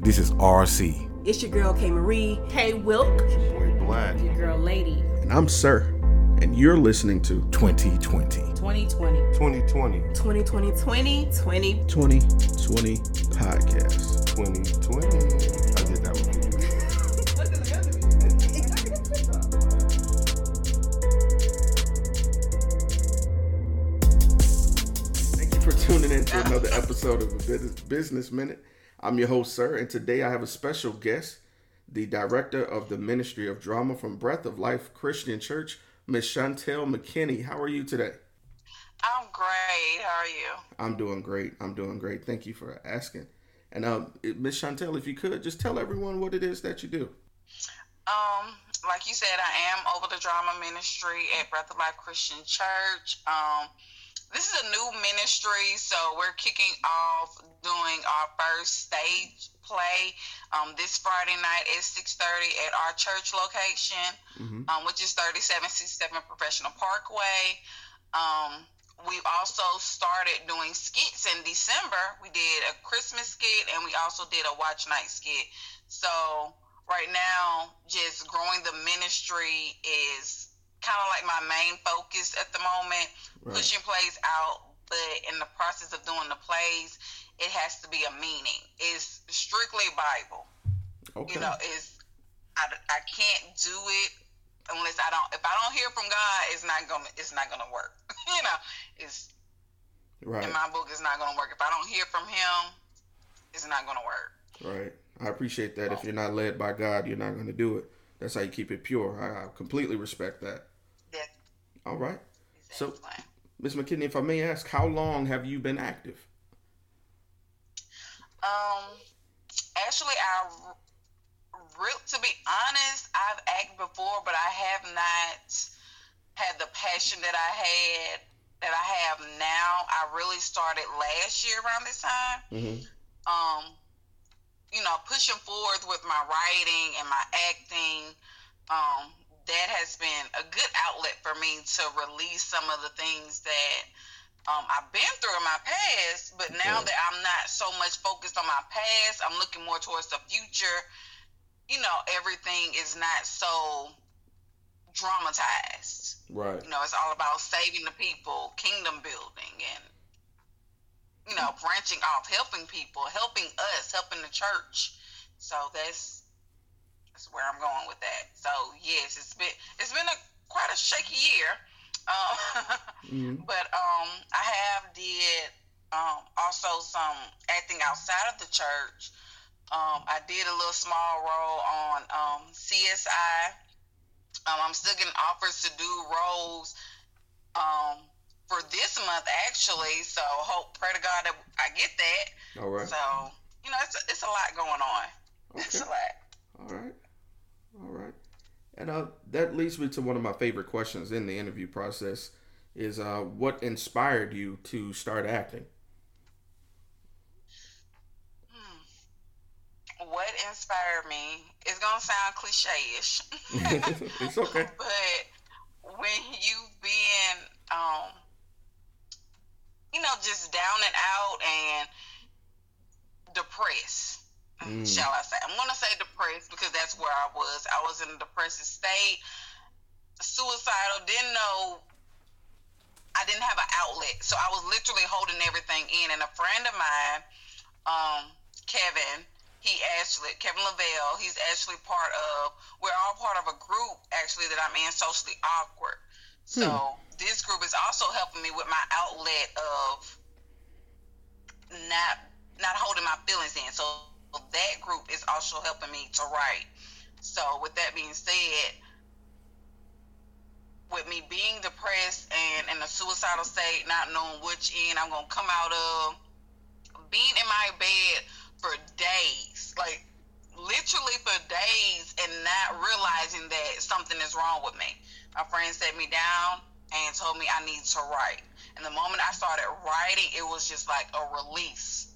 This is RC. It's your girl K Marie. Hey Wilk. It's your boy Black. Your girl Lady. And I'm Sirr. And you're listening to 2020. 2020. 2020. 2020 2020 2020 Podcast. 2020. I did that one. Thank you for tuning in to another episode of the Business- Business Minute. I'm your host, Sirr, and today I have a special guest, the director of the Ministry of Drama from Breath of Life Christian Church, Miss Chantelle McKinney. How are you today? I'm great. How are you? I'm doing great. I'm doing great. Thank you for asking. And uh, Miss Chantelle, if you could just tell everyone what it is that you do. Um, like you said, I am over the drama ministry at Breath of Life Christian Church. Um, this is a new ministry, so we're kicking off doing our first stage play um, this Friday night at 6:30 at our church location, Mhm. um, which is 3767 Professional Parkway. Um, we've also started doing skits in December. We did a Christmas skit and we also did a watch night skit. So right now, just growing the ministry is kind of like my main focus at the moment. Right. Pushing plays out, but in the process of doing the plays, it has to be a meaning. It's strictly Bible. Okay. You know, it's I, I can't do it unless I don't. If I don't hear from God, it's not gonna. It's not gonna work. you know, it's right. in my book. It's not gonna work. If I don't hear from Him, it's not gonna work. Right. I appreciate that. If you're not led by God, you're not going to do it. That's how you keep it pure. I, I completely respect that. That, All right. So-. Miss McKinney, if I may ask, how long have you been active? Um, actually, I re- to be honest, I've acted before, but I have not had the passion that I had that I have now. I really started last year around this time. Mm-hmm. Um, you know, pushing forward with my writing and my acting. Um, that has been a good outlet for me to release some of the things that um, I've been through in my past, but now Okay. that I'm not so much focused on my past, I'm looking more towards the future. You know, everything is not so dramatized. Right. You know, it's all about saving the people, kingdom building, and you know, branching off, helping people, helping us, helping the church. So that's that's where I'm going with that. So yes, it's been it's been a quite a shaky year. Um, hmm but um I have did um also some acting outside of the church. Um I did a little small role on um CSI. Um I'm still getting offers to do roles um for this month actually, so hope pray to God that I get that. All right. So, you know, it's a, it's a lot going on. It's a lot. All right. And uh, that leads me to one of my favorite questions in the interview process is uh, what inspired you to start acting? Hmm. What inspired me? It's gonna sound cliche-ish. it's okay. But when you've been, um, you know, just down and out and depressed, Mm. shall I say? I'm gonna say depressed because that's where I was. I was in a depressive state, suicidal. Didn't know. I didn't have an outlet, so I was literally holding everything in. And a friend of mine, um, Kevin, he actually Kevin Lavelle, he's actually part of. We're all part of a group actually that I'm in, socially awkward. So this group is also helping me with my outlet of not not holding my feelings in. So that group is also helping me to write. So with that being said, with me being depressed and in a suicidal state, not knowing which end I'm gonna come out of, being in my bed for days, like literally for days, and not realizing that something is wrong with me. My friend set me down and told me I need to write. And the moment I started writing, it was just like a release.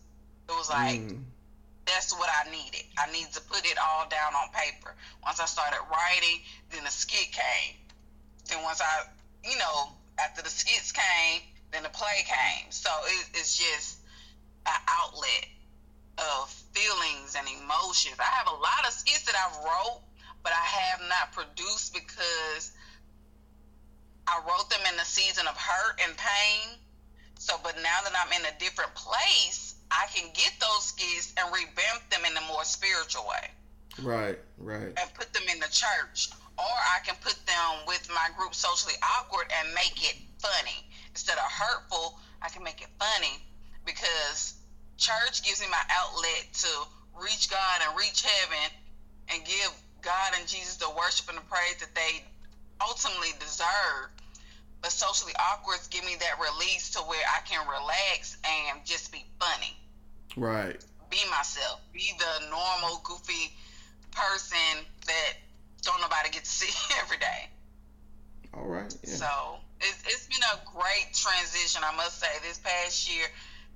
It was like Mm. That's what I needed. I needed to put it all down on paper. Once I started writing, then the skit came. Then once I, you know, after the skits came, then the play came. So it, it's just an outlet of feelings and emotions. I have a lot of skits that I've wrote, but I have not produced because I wrote them in the season of hurt and pain. So, but now that I'm in a different place, I can get those skits and revamp them in a more spiritual way. Right, right. And put them in the church. Or I can put them with my group socially awkward and make it funny. Instead of hurtful, I can make it funny because church gives me my outlet to reach God and reach heaven and give God and Jesus the worship and the praise that they ultimately deserve. But socially awkward give me that release to where I can relax and just be funny. Right. Be myself. Be the normal, goofy person that don't nobody get to see every day. All right. Yeah. So it's, it's been a great transition, I must say. This past year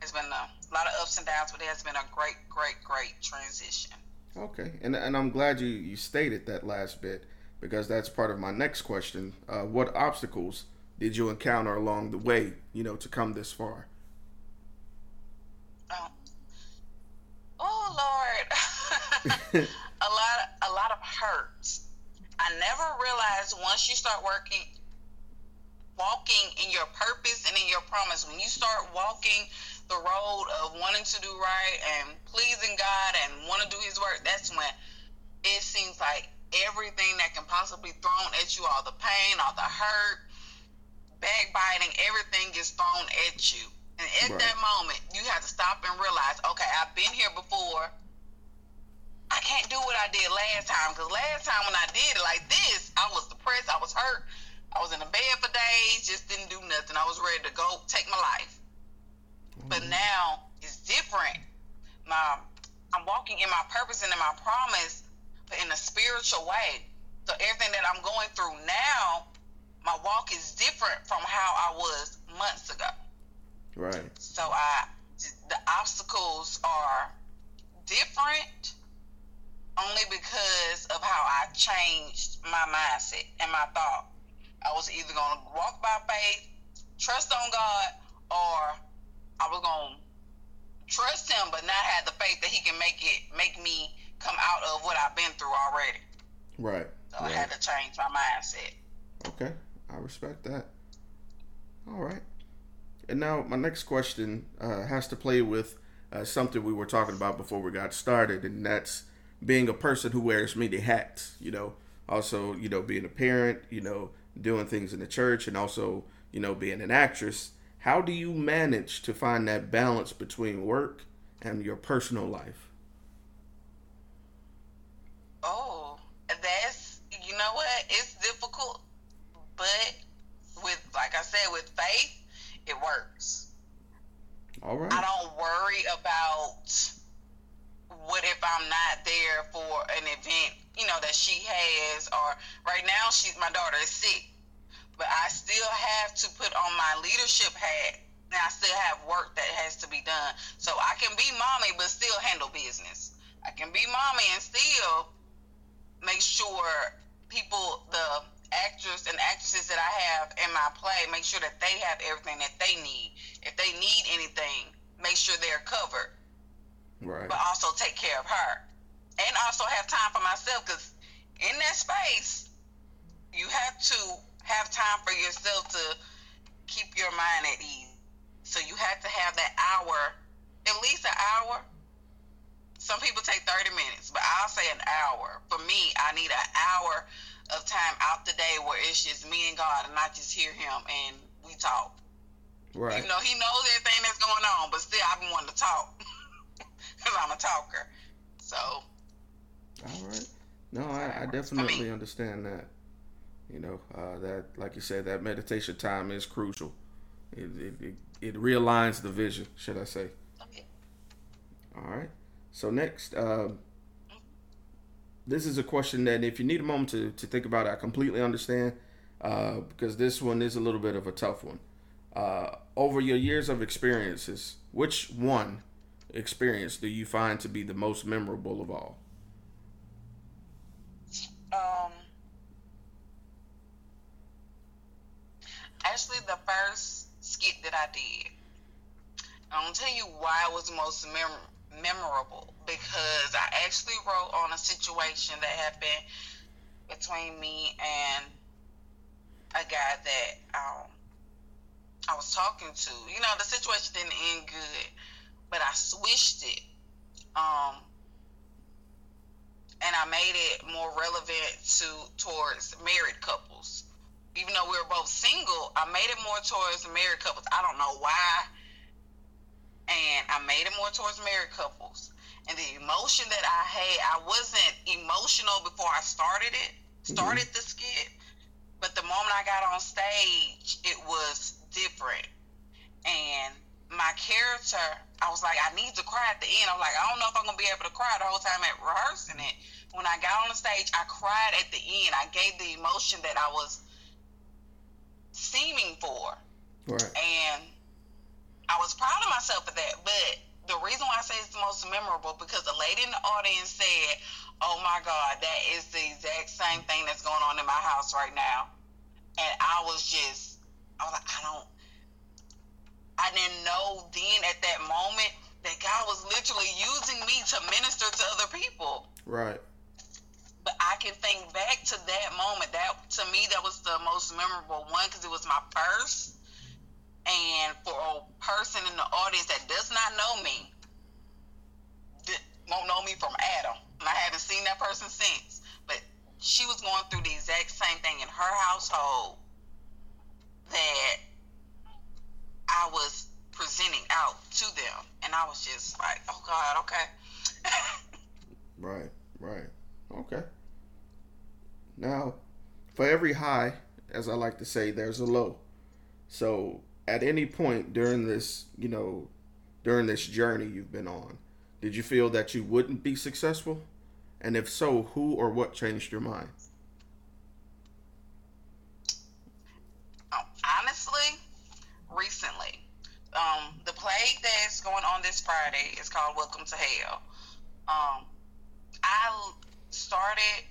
has been a lot of ups and downs, but it has been a great, great, great transition. Okay, and and I'm glad you you stated that last bit because that's part of my next question. Uh, what obstacles did you encounter along the way, you know, to come this far? Oh, oh Lord, a lot, a lot of hurts. I never realized once you start working, walking in your purpose and in your promise, when you start walking the road of wanting to do right and pleasing God and want to do His work, that's when it seems like everything that can possibly thrown at you, all the pain, all the hurt, backbiting, everything gets thrown at you. And at Right. that moment, you have to stop and realize, okay, I've been here before. I can't do what I did last time because last time when I did it like this, I was depressed, I was hurt, I was in the bed for days, just didn't do nothing. I was ready to go take my life. But mm-hmm. now it's different. My, I'm walking in my purpose and in my promise, but in a spiritual way. So everything that I'm going through now, my walk is different from how I was months ago. Right. So I, the obstacles are different only because of how I changed my mindset and my thought. I was either going to walk by faith, trust on God, or I was going to trust Him, but not have the faith that He can make it, make me come out of what I've been through already. Right. So I had to change my mindset. Okay, I respect that. All right. And now my next question uh, has to play with uh, something we were talking about before we got started, and that's being a person who wears many hats. You know, also you know being a parent, you know, doing things in the church, and also you know being an actress. How do you manage to find that balance between work and your personal life? Oh, that's you know what? It's difficult, but with like I said, with faith, it works. All right. I don't worry about what if I'm not there for an event, you know, that she has or right now she's my daughter is sick. But I still have to put on my leadership hat and I still have work that has to be done. So I can be mommy but still handle business. I can be mommy and still make sure people the actors and actresses that I have in my play make sure that they have everything that they need. If they need anything, make sure they're covered. Right. but also take care of her. And also have time for myself because in that space you have to have time for yourself to keep your mind at ease. So you have to have that hour at least an hour. Some people take 30 minutes but i'll say an hour. For me i need an hour of time out the day where it's just me and god and i just hear him and we talk Right. You know, he knows everything that's going on but still i've been wanting to talk because i'm a talker so All right. No, I, I definitely understand that. You know, uh, that like you said, that meditation time is crucial. It it, it, it realigns the vision, should I say? okay. All right. So next, um, this is a question that if you need a moment to, to think about it, I completely understand uh, because this one is a little bit of a tough one. Uh, over your years of experiences, which one experience do you find to be the most memorable of all? Um, actually, the first skit that I did, I'm gonna tell you why it was most mem- memorable because I actually wrote on a situation that happened between me and a guy that um, I was talking to. You know, the situation didn't end good, but I switched it. Um, and I made it more relevant to towards married couples. Even though we were both single, I made it more towards married couples. I don't know why. And I made it more towards married couples. And the emotion that I had, I wasn't emotional before I started it, started mm-hmm. the skit. But the moment I got on stage, it was different. And my character, I was like, I need to cry at the end. I was like, I don't know if I'm gonna be able to cry the whole time at rehearsing it. When I got on the stage, I cried at the end. I gave the emotion that I was seeming for. Right. And I was proud of myself for that. But the reason why I say it's the most memorable because the lady in the audience said, Oh my God, that is the exact same thing that's going on in my house right now. And I was just I was like, I don't I didn't know then at that moment that God was literally using me to minister to other people. Right. But I can think back to that moment. That to me, that was the most memorable one because it was my first. And for a person in the audience that does not know me, won't know me from Adam, and I haven't seen that person since. But she was going through the exact same thing in her household that I was presenting out to them, and I was just like, "Oh God, okay." right, right, okay. Now, for every high, as I like to say, there's a low. So, at any point during this, you know, during this journey you've been on, did you feel that you wouldn't be successful? And if so, who or what changed your mind? honestly, recently. Um, the play that's going on this Friday is called Welcome to Hell. Um, I started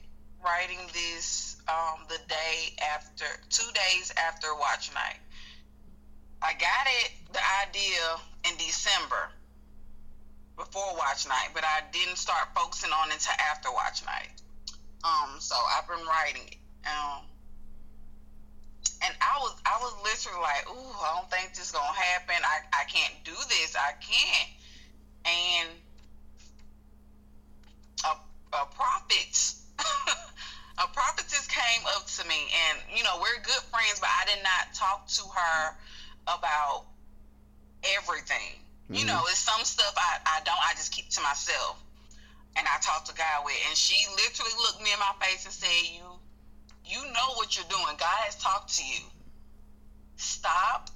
writing this um, the day after, two days after watch night. I got it, the idea in December before watch night, but I didn't start focusing on it until after watch night. Um, so I've been writing it. Um, and I was I was literally like, ooh, I don't think this is gonna happen. I, I can't do this. I can't. And a, a prophet a prophetess came up to me and you know, we're good friends, but I did not talk to her about everything. Mm-hmm. You know, it's some stuff I, I don't I just keep to myself. And I talked to God with and she literally looked me in my face and said, You you know what you're doing. God has talked to you. Stop.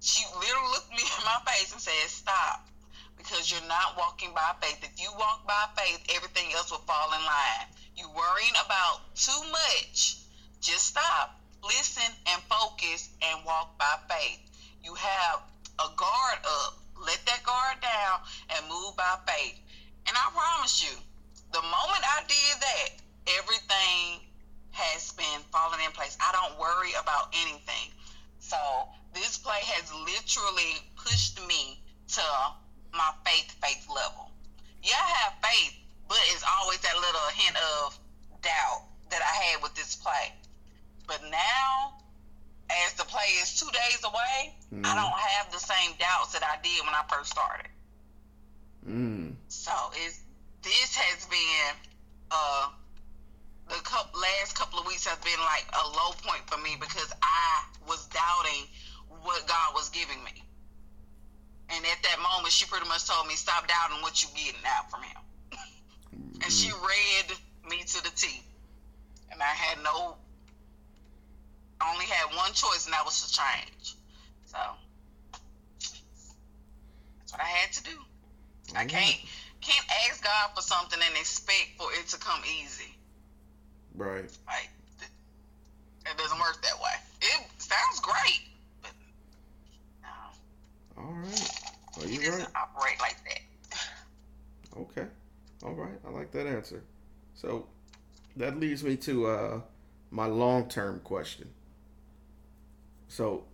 She literally looked me in my face and said, Stop. Because you're not walking by faith. If you walk by faith, everything else will fall in line. You worrying about too much. Just stop, listen, and focus and walk by faith. You have a guard up. Let that guard down and move by faith. And I promise you, the moment I did that, everything has been falling in place. I don't worry about anything. So this play has literally pushed me to my faith faith level. Yeah, I have faith, but it's always that little hint of doubt that I had with this play. But now, as the play is two days away, mm. I don't have the same doubts that I did when I first started. Mm. So it's this has been uh the couple, last couple of weeks has been like a low point for me because I was doubting what God was giving me. And at that moment, she pretty much told me, "Stop doubting what you're getting out from Him." and she mm-hmm. read me to the T. And I had no, I only had one choice, and that was to change. So that's what I had to do. I can't can't ask God for something and expect for it to come easy. Right. Like, it doesn't work that way. It sounds great, but no. All right. Well, you right. operate like that. Okay. All right. I like that answer. So that leads me to uh, my long term question. So,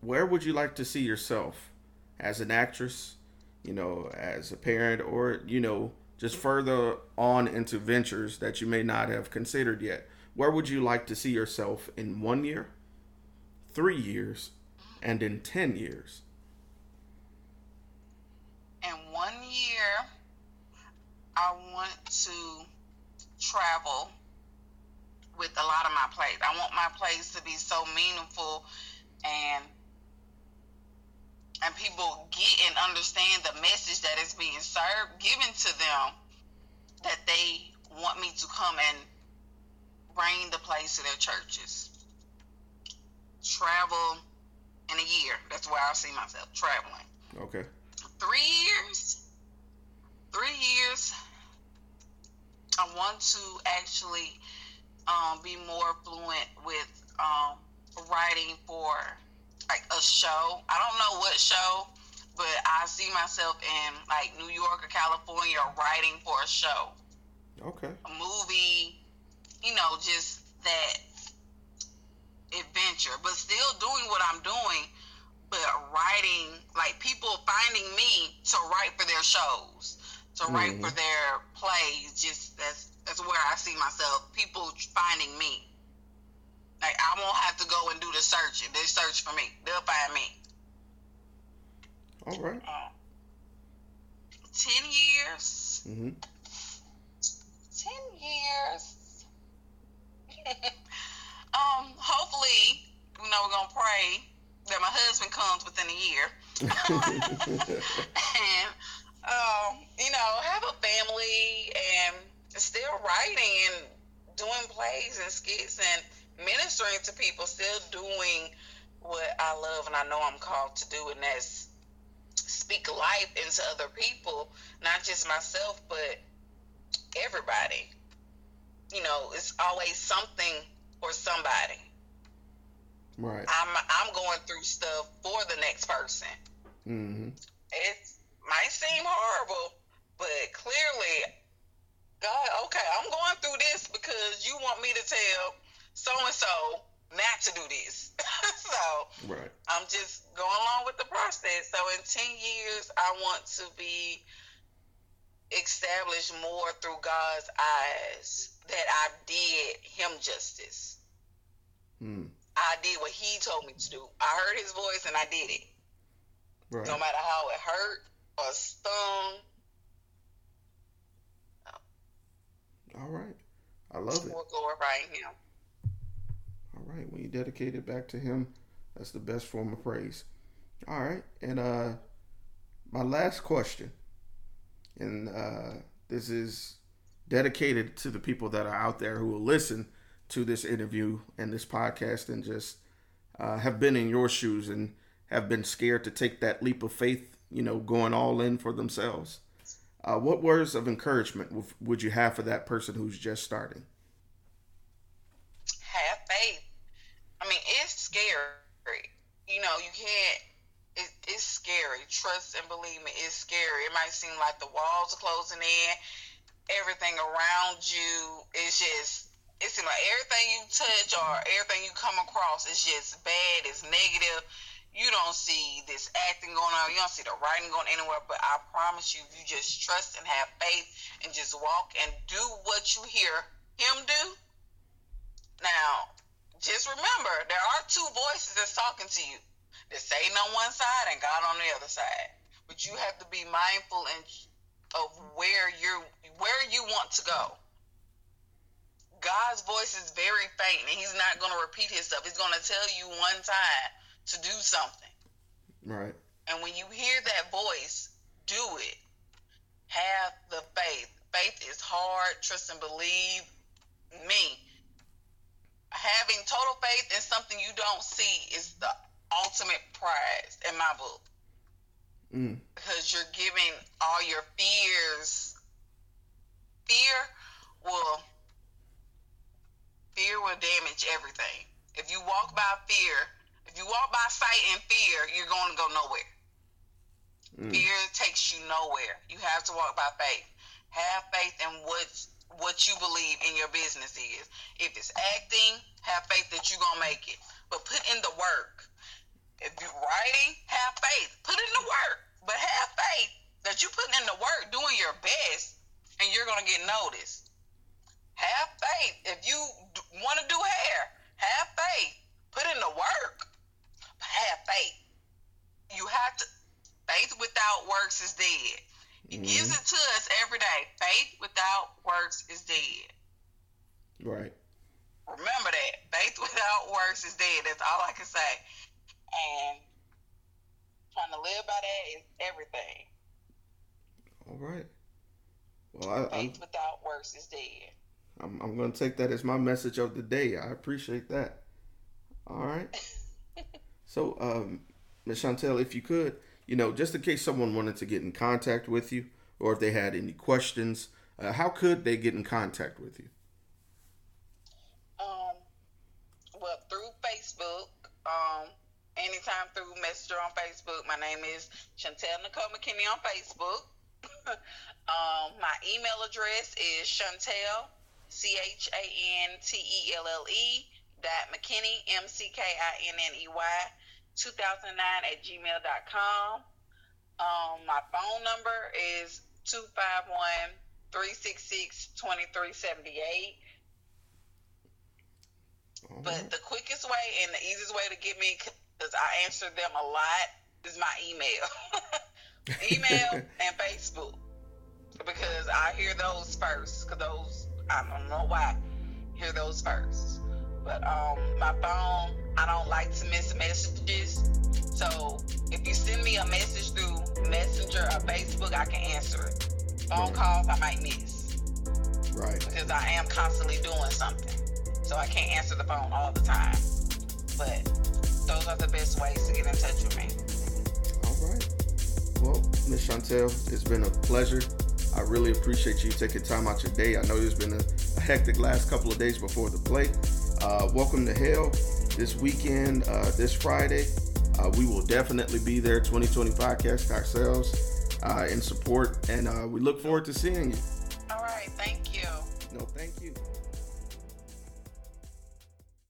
where would you like to see yourself as an actress you know, as a parent or, you know, just further on into ventures that you may not have considered yet? Where would you like to see yourself in one year, three years, and in 10 years? In one year, I want to travel with a lot of my plays. I want my plays to be so meaningful and and people get and understand the message that is being served, given to them, that they want me to come and bring the place to their churches. Travel in a year. That's where I see myself traveling. Okay. Three years. Three years. I want to actually um, be more fluent with um, writing for like a show. I don't know what show, but I see myself in like New York or California writing for a show, Okay. a movie, you know, just that adventure, but still doing what I'm doing, but writing like people finding me to write for their shows, to write Mhm. for their plays. Just that's that's where I see myself. People finding me. Like I won't have to go and do the searching. They search for me. They'll find me. All right. Uh, Ten years. Mm-hmm. Ten years. um, hopefully, you know, we're gonna pray that my husband comes within a year. and um, you know, have a family and still writing and doing plays and skits and ministering to people, still doing what I love and I know I'm called to do, and that's speak life into other people, not just myself, but everybody. You know, it's always something for somebody. right. I'm I'm going through stuff for the next person. Mm-hmm. It might seem horrible, but clearly, God, okay, I'm going through this because you want me to tell so and so not to do this. so Right. I'm just going along with the process. So in 10 years, I want to be established more through God's eyes that I did him justice. Mm. I did what he told me to do. I heard his voice and I did it. Right. No matter how it hurt or stung All right. I love it. or glorifying him. Right. When you dedicate it back to Him, that's the best form of praise. All right. And uh, my last question, and uh, this is dedicated to the people that are out there who will listen to this interview and this podcast and just uh, have been in your shoes and have been scared to take that leap of faith, you know, going all in for themselves. Uh, what words of encouragement would you have for that person who's just starting? Have faith. Scary. You know, you can't. It, it's scary. Trust and believe me, it's scary. It might seem like the walls are closing in. Everything around you is just. It seems like everything you touch or everything you come across is just bad. It's negative. You don't see this acting going on. You don't see the writing going anywhere. But I promise you, if you just trust and have faith and just walk and do what you hear him do, now, just remember, there are two voices that's talking to you. There's Satan on one side and God on the other side. But you have to be mindful and of where you're where you want to go. God's voice is very faint and he's not going to repeat himself. He's going to tell you one time to do something. Right. And when you hear that voice, do it. Have the faith. Faith is hard. Trust and believe me. Having total faith in something you don't see is the ultimate prize in my book Mm. because you're giving all your fears. Fear will fear will damage everything. If you walk by fear, if you walk by sight and fear, you're going to go nowhere. Mm. Fear takes you nowhere. You have to walk by faith. Have faith in what what you believe in your business is. If it's acting, have faith that you're gonna make it. But put in the work. If you're writing, have faith. Put in the work. But have faith that you're putting in the work, doing your best, and you're gonna get noticed. Have faith. If you want to do hair, have faith. Put in the work. Have faith. You have to. Faith without works is dead. He gives mm-hmm. it to us every day. Faith without works is dead. Right. Remember that. Faith without works is dead. That's all I can say. And trying to live by that is everything. All right. Well, I, I'm, Faith without works is dead. I'm I'm gonna take that as my message of the day. I appreciate that. All right. So, um, Ms. Chantelle, if you could, you know, just in case someone wanted to get in contact with you, or if they had any questions, uh, how could they get in contact with you? Um, well, through Facebook. Um, anytime through Messenger on Facebook. My name is Chantelle Nicole McKinney on Facebook. um, my email address is Chantelle C H A N T E L L E dot McKinney M C K I N N E Y 2009 at gmail.com. Um, my phone number is 251 366 2378. But the quickest way and the easiest way to get me, because I answer them a lot, is my email. email and Facebook. Because I hear those first. Because those, I don't know why, hear those first. But um, my phone, I don't like to miss messages. So if you send me a message through Messenger or Facebook, I can answer it. Phone Right. calls, I might miss Right. because I am constantly doing something. So I can't answer the phone all the time. But those are the best ways to get in touch with me. All right. Well, Miss Chantelle, it's been a pleasure. I really appreciate you taking time out your day. I know there's been a, a hectic last couple of days before the play. Uh, welcome to hell this weekend, uh, this Friday. Uh, we will definitely be there, 2020 podcast ourselves uh, in support, and uh, we look forward to seeing you.